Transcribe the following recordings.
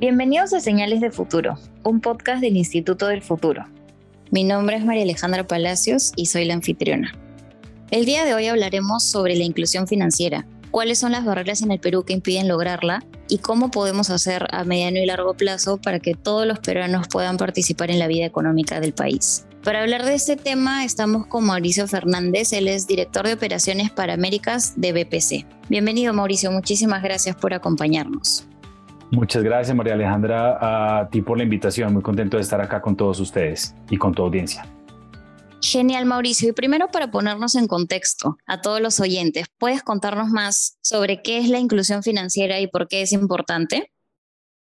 Bienvenidos a Señales de Futuro, un podcast del Instituto del Futuro. Mi nombre es María Alejandra Palacios y soy la anfitriona. El día de hoy hablaremos sobre la inclusión financiera, cuáles son las barreras en el Perú que impiden lograrla y cómo podemos hacer a mediano y largo plazo para que todos los peruanos puedan participar en la vida económica del país. Para hablar de este tema estamos con Mauricio Fernández, él es director de operaciones para Américas de BPC. Bienvenido Mauricio, muchísimas gracias por acompañarnos. Muchas gracias María Alejandra a ti por la invitación, muy contento de estar acá con todos ustedes y con tu audiencia. Genial, Mauricio. Y primero para ponernos en contexto a todos los oyentes, ¿puedes contarnos más sobre qué es la inclusión financiera y por qué es importante?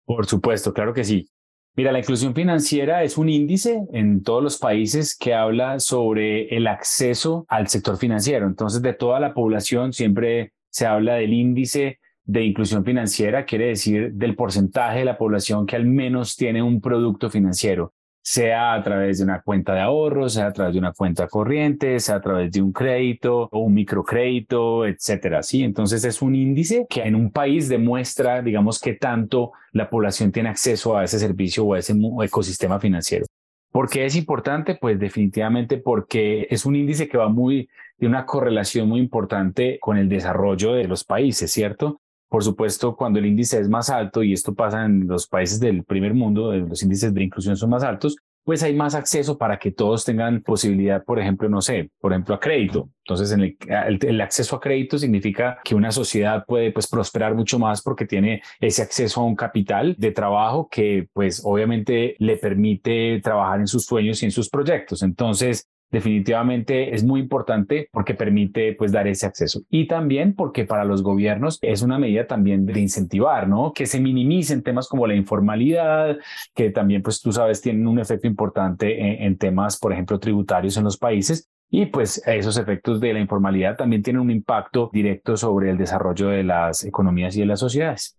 Por supuesto, claro que sí. Mira, la inclusión financiera es un índice en todos los países que habla sobre el acceso al sector financiero. Entonces, de toda la población siempre se habla del índice de inclusión financiera, quiere decir del porcentaje de la población que al menos tiene un producto financiero sea a través de una cuenta de ahorros, sea a través de una cuenta corriente, sea a través de un crédito o un microcrédito, etcétera. Sí, entonces es un índice que en un país demuestra, digamos, que tanto la población tiene acceso a ese servicio o a ese ecosistema financiero. ¿Por qué es importante? Pues definitivamente porque es un índice que va muy, de una correlación muy importante con el desarrollo de los países, ¿cierto? Por supuesto, cuando el índice es más alto, y esto pasa en los países del primer mundo, los índices de inclusión son más altos, pues hay más acceso para que todos tengan posibilidad, por ejemplo, no sé, por ejemplo, a crédito. Entonces, en el, acceso a crédito significa que una sociedad puede pues prosperar mucho más porque tiene ese acceso a un capital de trabajo que pues obviamente le permite trabajar en sus sueños y en sus proyectos. Entonces, definitivamente es muy importante porque permite pues dar ese acceso y también porque para los gobiernos es una medida también de incentivar, ¿no? Que se minimicen temas como la informalidad, que también pues tú sabes tienen un efecto importante en, temas, por ejemplo, tributarios en los países y pues esos efectos de la informalidad también tienen un impacto directo sobre el desarrollo de las economías y de las sociedades.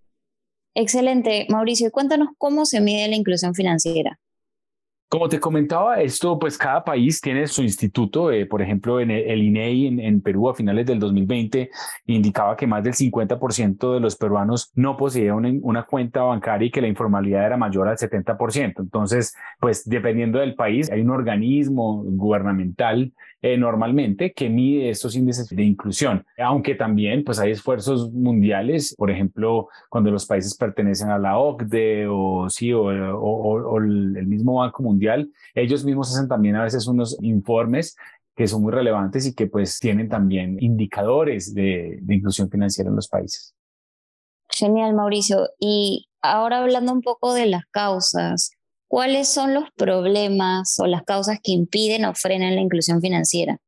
Excelente, Mauricio. Cuéntanos cómo se mide la inclusión financiera. Como te comentaba, esto, pues cada país tiene su instituto. Eh, por ejemplo, en el, INEI en, en, Perú a finales del 2020 indicaba que más del 50% de los peruanos no poseían una, cuenta bancaria y que la informalidad era mayor al 70%. Entonces, pues dependiendo del país, hay un organismo gubernamental eh, normalmente que mide estos índices de inclusión, aunque también pues hay esfuerzos mundiales, por ejemplo, cuando los países pertenecen a la OCDE o sí o, o el mismo Banco Mundial ellos mismos hacen también a veces unos informes que son muy relevantes y que pues tienen también indicadores de, inclusión financiera en los países. Genial, Mauricio. Y ahora hablando un poco de las causas, ¿cuáles son los problemas o las causas que impiden o frenan la inclusión financiera?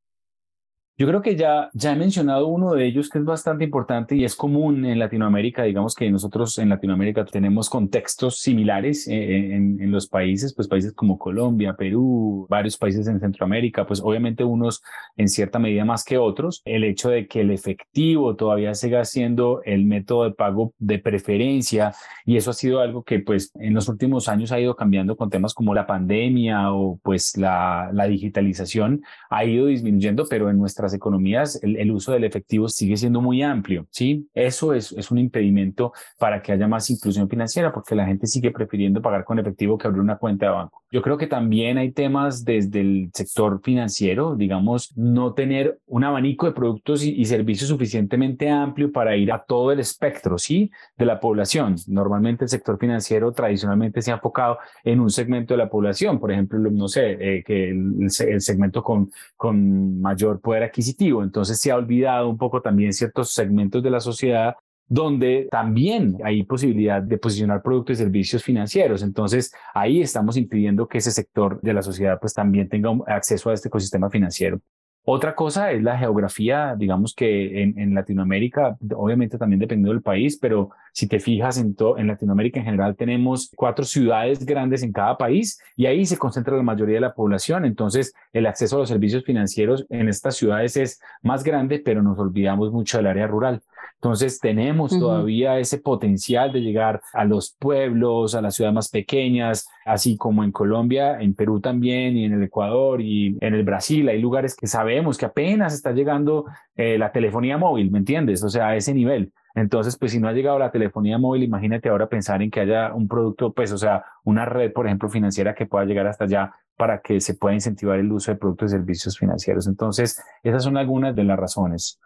Yo creo que ya, ya he mencionado uno de ellos que es bastante importante y es común en Latinoamérica. Digamos que nosotros en Latinoamérica tenemos contextos similares eh, eh, en, en, los países, pues países como Colombia, Perú, varios países en Centroamérica, pues obviamente unos en cierta medida más que otros. El hecho de que el efectivo todavía siga siendo el método de pago de preferencia y eso ha sido algo que pues en los últimos años ha ido cambiando con temas como la pandemia o pues la, la digitalización ha ido disminuyendo, pero en nuestra economías el, uso del efectivo sigue siendo muy amplio, ¿sí? Eso es, es un impedimento para que haya más inclusión financiera porque la gente sigue prefiriendo pagar con efectivo que abrir una cuenta de banco. Yo creo que también hay temas desde el sector financiero, digamos, no tener un abanico de productos y, servicios suficientemente amplio para ir a todo el espectro, ¿sí? De la población. Normalmente el sector financiero tradicionalmente se ha enfocado en un segmento de la población, por ejemplo, no sé, eh, que el, el, segmento con, con mayor poder adquisitivo. Entonces se ha olvidado un poco también ciertos segmentos de la sociedad donde también hay posibilidad de posicionar productos y servicios financieros. Entonces, ahí estamos impidiendo que ese sector de la sociedad pues también tenga acceso a este ecosistema financiero. Otra cosa es la geografía, digamos que en, Latinoamérica, obviamente también dependiendo del país, pero si te fijas en, en Latinoamérica en general tenemos cuatro ciudades grandes en cada país y ahí se concentra la mayoría de la población. Entonces el acceso a los servicios financieros en estas ciudades es más grande, pero nos olvidamos mucho del área rural. Entonces tenemos todavía ese potencial de llegar a los pueblos, a las ciudades más pequeñas, así como en Colombia, en Perú también y en el Ecuador y en el Brasil. Hay lugares que sabemos que apenas está llegando eh, la telefonía móvil, ¿me entiendes? O sea, a ese nivel. Entonces, pues si no ha llegado la telefonía móvil, imagínate ahora pensar en que haya un producto, pues, o sea, una red, por ejemplo, financiera que pueda llegar hasta allá para que se pueda incentivar el uso de productos y servicios financieros. Entonces, esas son algunas de las razones.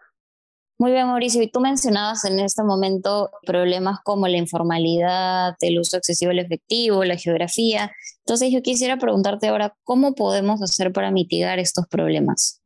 Muy bien, Mauricio. Y tú mencionabas en este momento problemas como la informalidad, el uso excesivo del efectivo, la geografía. Entonces, yo quisiera preguntarte ahora, ¿cómo podemos hacer para mitigar estos problemas?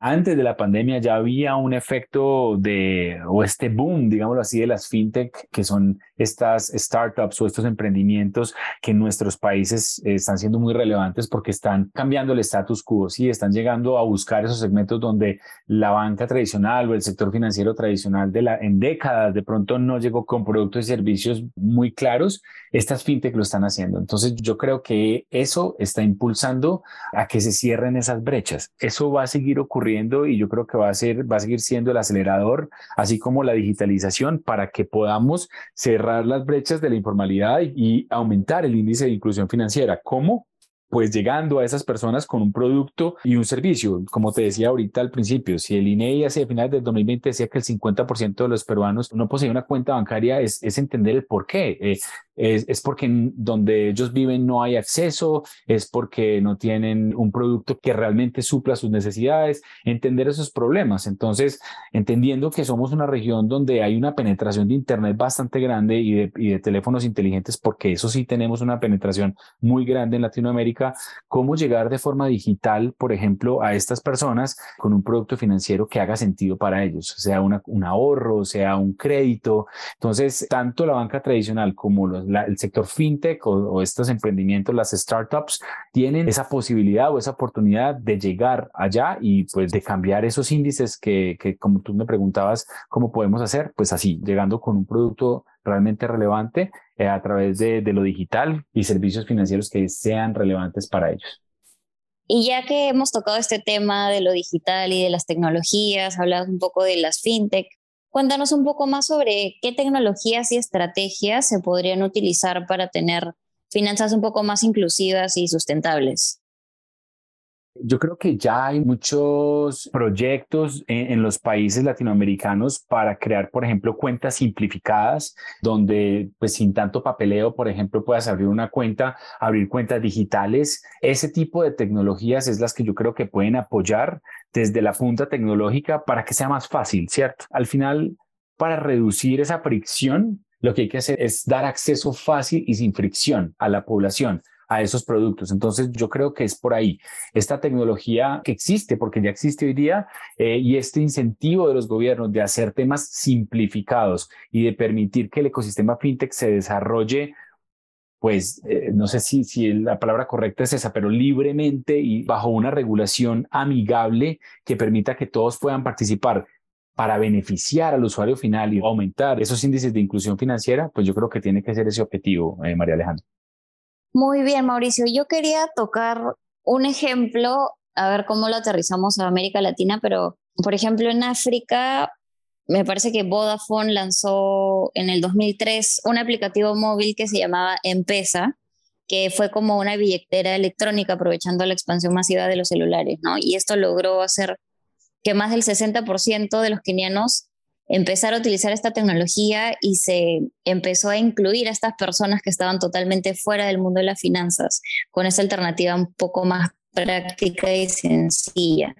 Antes de la pandemia ya había un efecto de, o este boom, digámoslo así, de las fintech, que son estas startups o estos emprendimientos que en nuestros países están siendo muy relevantes porque están cambiando el status quo, sí, están llegando a buscar esos segmentos donde la banca tradicional o el sector financiero tradicional de la, en décadas de pronto no llegó con productos y servicios muy claros, estas fintech lo están haciendo. Entonces yo creo que eso está impulsando a que se cierren esas brechas. Eso va a seguir ocurriendo y yo creo que va a, ser, va a seguir siendo el acelerador, así como la digitalización, para que podamos cerrar las brechas de la informalidad y, aumentar el índice de inclusión financiera. ¿Cómo? pues llegando a esas personas con un producto y un servicio. Como te decía ahorita al principio, si el INEI hace finales del 2020 decía que el 50% de los peruanos no poseen una cuenta bancaria, es, es entender el por qué. Eh, es, es, porque donde ellos viven no hay acceso, es porque no tienen un producto que realmente supla sus necesidades, entender esos problemas. Entonces, entendiendo que somos una región donde hay una penetración de Internet bastante grande y de, y de teléfonos inteligentes, porque eso sí tenemos una penetración muy grande en Latinoamérica, cómo llegar de forma digital, por ejemplo, a estas personas con un producto financiero que haga sentido para ellos, sea un ahorro, sea un crédito. Entonces, tanto la banca tradicional como el sector fintech o, estos emprendimientos, las startups, tienen esa posibilidad o esa oportunidad de llegar allá y pues de cambiar esos índices que, que como tú me preguntabas, ¿cómo podemos hacer? Pues así, llegando con un producto realmente relevante eh, a través de, de lo digital y servicios financieros que sean relevantes para ellos. Y ya que hemos tocado este tema de lo digital y de las tecnologías, hablado un poco de las fintech, cuéntanos un poco más sobre qué tecnologías y estrategias se podrían utilizar para tener finanzas un poco más inclusivas y sustentables. Yo creo que ya hay muchos proyectos en, los países latinoamericanos para crear, por ejemplo, cuentas simplificadas, donde pues sin tanto papeleo, por ejemplo, puedas abrir una cuenta, abrir cuentas digitales. Ese tipo de tecnologías es las que yo creo que pueden apoyar desde la punta tecnológica para que sea más fácil, ¿cierto? Al final, para reducir esa fricción, lo que hay que hacer es dar acceso fácil y sin fricción a la población a esos productos. Entonces, yo creo que es por ahí. Esta tecnología que existe, porque ya existe hoy día, eh, y este incentivo de los gobiernos de hacer temas simplificados y de permitir que el ecosistema fintech se desarrolle pues eh, no sé si, si la palabra correcta es esa, pero libremente y bajo una regulación amigable que permita que todos puedan participar para beneficiar al usuario final y aumentar esos índices de inclusión financiera, pues yo creo que tiene que ser ese objetivo, eh, María Alejandra. Muy bien, Mauricio. Yo quería tocar un ejemplo, a ver cómo lo aterrizamos a América Latina, pero por ejemplo en África, me parece que Vodafone lanzó en el 2003 un aplicativo móvil que se llamaba Empesa, que fue como una billetera electrónica aprovechando la expansión masiva de los celulares, ¿no? Y esto logró hacer que más del 60% de los kenianos empezar a utilizar esta tecnología y se empezó a incluir a estas personas que estaban totalmente fuera del mundo de las finanzas, con esa alternativa un poco más práctica y sencilla.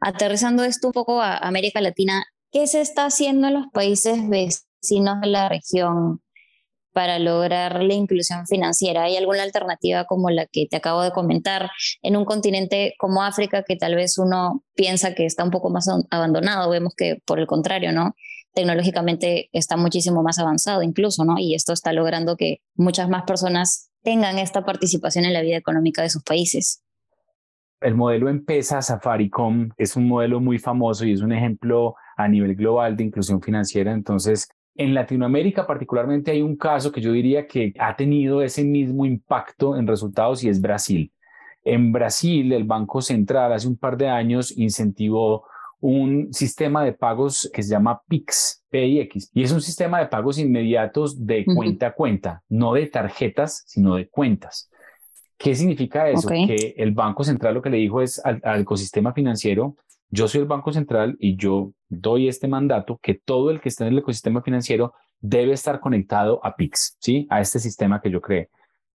Aterrizando esto un poco a América Latina, ¿qué se está haciendo en los países vecinos de la región para lograr la inclusión financiera? ¿Hay alguna alternativa como la que te acabo de comentar en un continente como África que tal vez uno piensa que está un poco más abandonado? Vemos que por el contrario, ¿no? Tecnológicamente está muchísimo más avanzado incluso, ¿no? Y esto está logrando que muchas más personas tengan esta participación en la vida económica de sus países. El modelo Empresa Safaricom es un modelo muy famoso y es un ejemplo a nivel global de inclusión financiera. Entonces, en Latinoamérica particularmente hay un caso que yo diría que ha tenido ese mismo impacto en resultados y es Brasil. En Brasil, el Banco Central hace un par de años incentivó un sistema de pagos que se llama PIX, PIX, y es un sistema de pagos inmediatos de cuenta a cuenta, no de tarjetas, sino de cuentas. ¿Qué significa eso? Que el Banco Central lo que le dijo es al, al ecosistema financiero, yo soy el Banco Central y yo doy este mandato que todo el que está en el ecosistema financiero debe estar conectado a PIX, ¿sí? A este sistema que yo creé.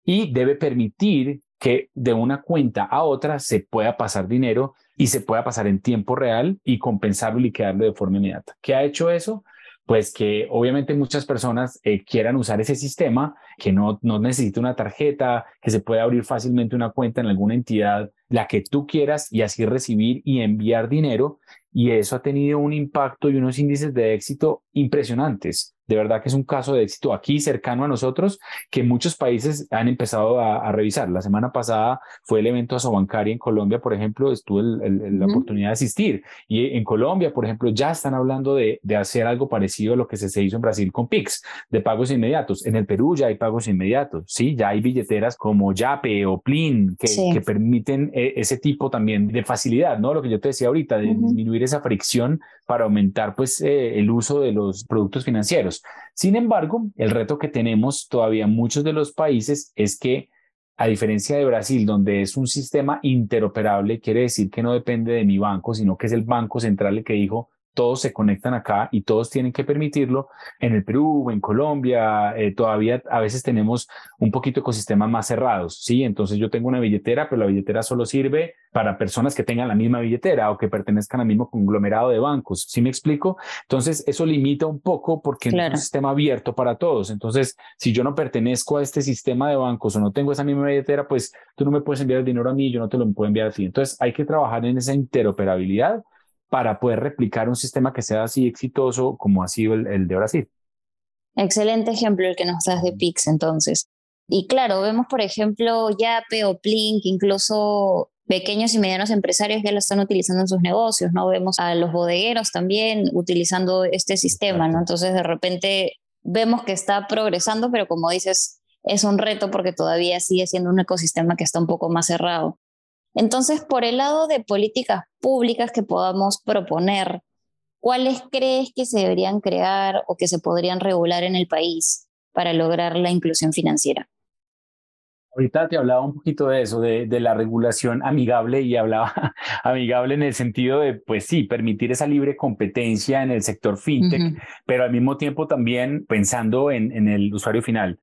Y debe permitir que de una cuenta a otra se pueda pasar dinero y se pueda pasar en tiempo real y compensarlo y liquidarlo de forma inmediata. ¿Qué ha hecho eso? Pues que obviamente muchas personas eh, quieran usar ese sistema, que no, no una tarjeta, que se pueda abrir fácilmente una cuenta en alguna entidad, la que tú quieras, y así recibir y enviar dinero. Y eso ha tenido un impacto y unos índices de éxito impresionantes de verdad que es un caso de éxito aquí cercano a nosotros que muchos países han empezado a, revisar. La semana pasada fue el evento Asobancaria en Colombia, por ejemplo, estuve la oportunidad de asistir y en Colombia, por ejemplo, ya están hablando de, de hacer algo parecido a lo que se, hizo en Brasil con Pix, de pagos inmediatos. En el Perú ya hay pagos inmediatos, sí, ya hay billeteras como Yape o Plin que, que permiten eh, ese tipo también de facilidad, ¿no? Lo que yo te decía ahorita, de disminuir esa fricción para aumentar pues eh, el uso de los productos financieros. Sin embargo, el reto que tenemos todavía en muchos de los países es que a diferencia de Brasil, donde es un sistema interoperable, quiere decir que no depende de mi banco, sino que es el Banco Central el que dijo, todos se conectan acá y todos tienen que permitirlo. En el Perú, en Colombia, eh, todavía a veces tenemos un poquito ecosistemas más cerrados, ¿sí? Entonces yo tengo una billetera, pero la billetera solo sirve para personas que tengan la misma billetera o que pertenezcan al mismo conglomerado de bancos, ¿sí me explico? Entonces eso limita un poco porque no es un sistema abierto para todos. Entonces, si yo no pertenezco a este sistema de bancos o no tengo esa misma billetera, pues tú no me puedes enviar el dinero a mí, yo no te lo puedo enviar a ti. Entonces hay que trabajar en esa interoperabilidad para poder replicar un sistema que sea así exitoso como ha sido el, de Brasil. Excelente ejemplo el que nos das de Pix entonces. Y claro, vemos por ejemplo Yape o Plink, incluso pequeños y medianos empresarios ya lo están utilizando en sus negocios, ¿no? Vemos a los bodegueros también utilizando este sistema, ¿no? Entonces de repente vemos que está progresando, pero como dices, es un reto porque todavía sigue siendo un ecosistema que está un poco más cerrado. Entonces, por el lado de políticas públicas que podamos proponer, ¿cuáles crees que se deberían crear o que se podrían regular en el país para lograr la inclusión financiera? Ahorita te hablaba un poquito de eso, de, la regulación amigable y hablaba amigable en el sentido de, pues sí, permitir esa libre competencia en el sector fintech, pero al mismo tiempo también pensando en el usuario final.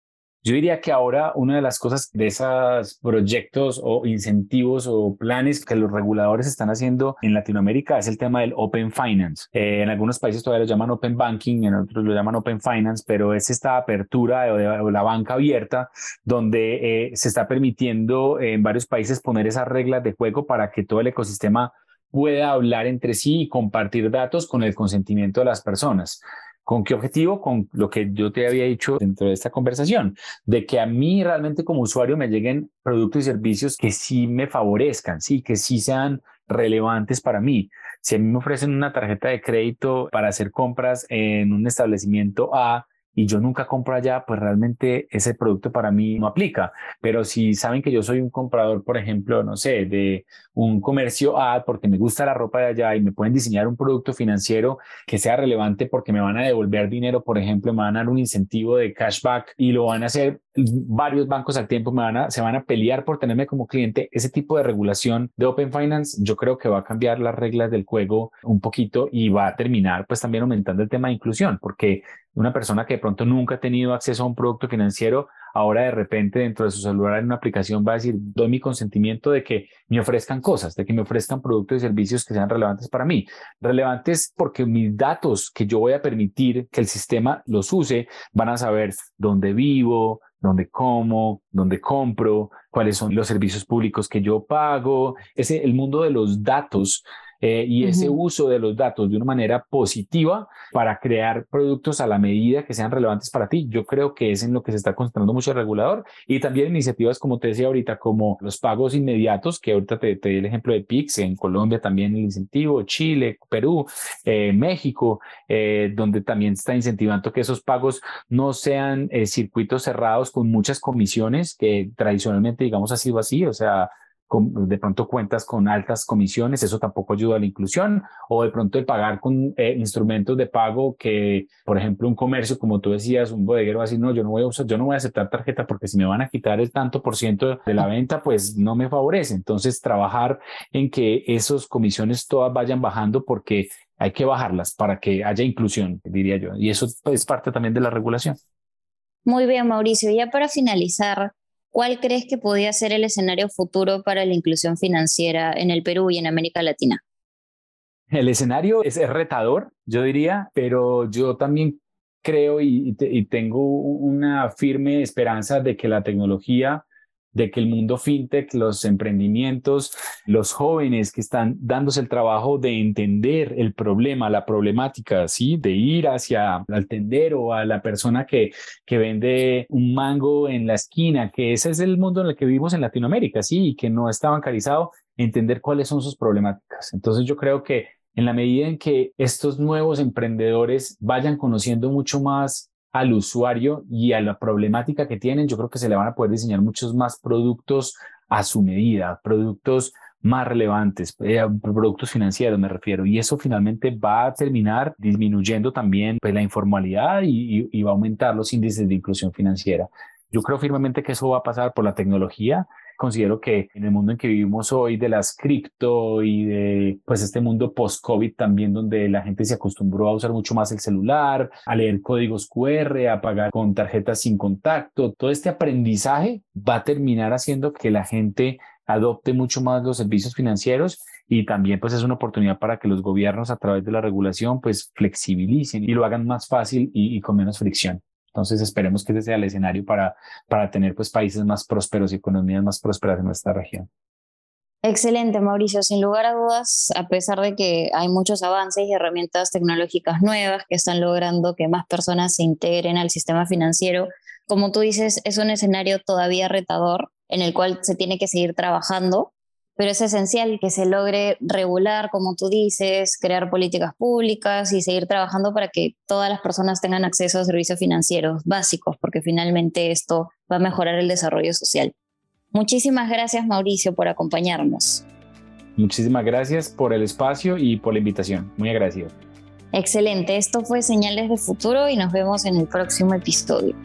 Yo diría que ahora una de las cosas de esos proyectos o incentivos o planes que los reguladores están haciendo en Latinoamérica es el tema del Open Finance. Eh, en algunos países todavía lo llaman Open Banking, en otros lo llaman Open Finance, pero es esta apertura o, la banca abierta donde eh, se está permitiendo en varios países poner esas reglas de juego para que todo el ecosistema pueda hablar entre sí y compartir datos con el consentimiento de las personas. ¿Con qué objetivo? Con lo que yo te había dicho dentro de esta conversación, de que a mí realmente como usuario me lleguen productos y servicios que sí me favorezcan, sí, que sí sean relevantes para mí. Si a mí me ofrecen una tarjeta de crédito para hacer compras en un establecimiento A, y yo nunca compro allá, pues realmente ese producto para mí no aplica. Pero si saben que yo soy un comprador, por ejemplo, no sé, de un comercio A porque me gusta la ropa de allá y me pueden diseñar un producto financiero que sea relevante porque me van a devolver dinero, por ejemplo, me van a dar un incentivo de cashback y lo van a hacer varios bancos al tiempo, me van a, se van a pelear por tenerme como cliente. Ese tipo de regulación de Open Finance, yo creo que va a cambiar las reglas del juego un poquito y va a terminar pues también aumentando el tema de inclusión, porque una persona que de pronto nunca ha tenido acceso a un producto financiero, ahora de repente dentro de su celular en una aplicación va a decir, doy mi consentimiento de que me ofrezcan cosas, de que me ofrezcan productos y servicios que sean relevantes para mí. Relevantes porque mis datos que yo voy a permitir que el sistema los use, van a saber dónde vivo, dónde como, dónde compro, cuáles son los servicios públicos que yo pago. Ese, el mundo de los datos eh, y ese uso de los datos de una manera positiva para crear productos a la medida que sean relevantes para ti. Yo creo que es en lo que se está concentrando mucho el regulador y también iniciativas, como te decía ahorita, como los pagos inmediatos, que ahorita te, di el ejemplo de PIX, en Colombia también el incentivo, Chile, Perú, eh, México, eh, donde también está incentivando que esos pagos no sean circuitos cerrados con muchas comisiones, que tradicionalmente, digamos, ha sido así, o sea, de pronto cuentas con altas comisiones, eso tampoco ayuda a la inclusión, o de pronto el pagar con eh, instrumentos de pago que, por ejemplo, un comercio, como tú decías, un bodeguero va a decir, no, yo no voy a usar, yo no voy a aceptar tarjeta porque si me van a quitar el tanto por ciento de la venta, pues no me favorece. Entonces, trabajar en que esas comisiones todas vayan bajando porque hay que bajarlas para que haya inclusión, diría yo. Y eso es parte también de la regulación. Muy bien, Mauricio. Ya para finalizar, ¿cuál crees que podría ser el escenario futuro para la inclusión financiera en el Perú y en América Latina? El escenario es retador, yo diría, pero yo también creo y, tengo una firme esperanza de que la tecnología de que el mundo fintech, los emprendimientos, los jóvenes que están dándose el trabajo de entender el problema, la problemática, ¿sí? De ir hacia el tendero, a la persona que, que vende un mango en la esquina, que ese es el mundo en el que vivimos en Latinoamérica, ¿sí? Y que no está bancarizado, entender cuáles son sus problemáticas. Entonces yo creo que en la medida en que estos nuevos emprendedores vayan conociendo mucho más al usuario y a la problemática que tienen, yo creo que se le van a poder diseñar muchos más productos a su medida, productos más relevantes, eh, productos financieros me refiero, y eso finalmente va a terminar disminuyendo también pues, la informalidad y, y va a aumentar los índices de inclusión financiera. Yo creo firmemente que eso va a pasar por la tecnología considero que en el mundo en que vivimos hoy de las cripto y de pues este mundo post-COVID también donde la gente se acostumbró a usar mucho más el celular, a leer códigos QR, a pagar con tarjetas sin contacto, todo este aprendizaje va a terminar haciendo que la gente adopte mucho más los servicios financieros y también pues es una oportunidad para que los gobiernos a través de la regulación pues flexibilicen y lo hagan más fácil y con menos fricción. Entonces esperemos que ese sea el escenario para, para tener pues países más prósperos y economías más prósperas en nuestra región. Excelente, Mauricio. Sin lugar a dudas, a pesar de que hay muchos avances y herramientas tecnológicas nuevas que están logrando que más personas se integren al sistema financiero, como tú dices, es un escenario todavía retador en el cual se tiene que seguir trabajando, pero es esencial que se logre regular, como tú dices, crear políticas públicas y seguir trabajando para que todas las personas tengan acceso a servicios financieros básicos, porque finalmente esto va a mejorar el desarrollo social. Muchísimas gracias, Mauricio, por acompañarnos. Muchísimas gracias por el espacio y por la invitación. Muy agradecido. Excelente. Esto fue Señales de Futuro y nos vemos en el próximo episodio.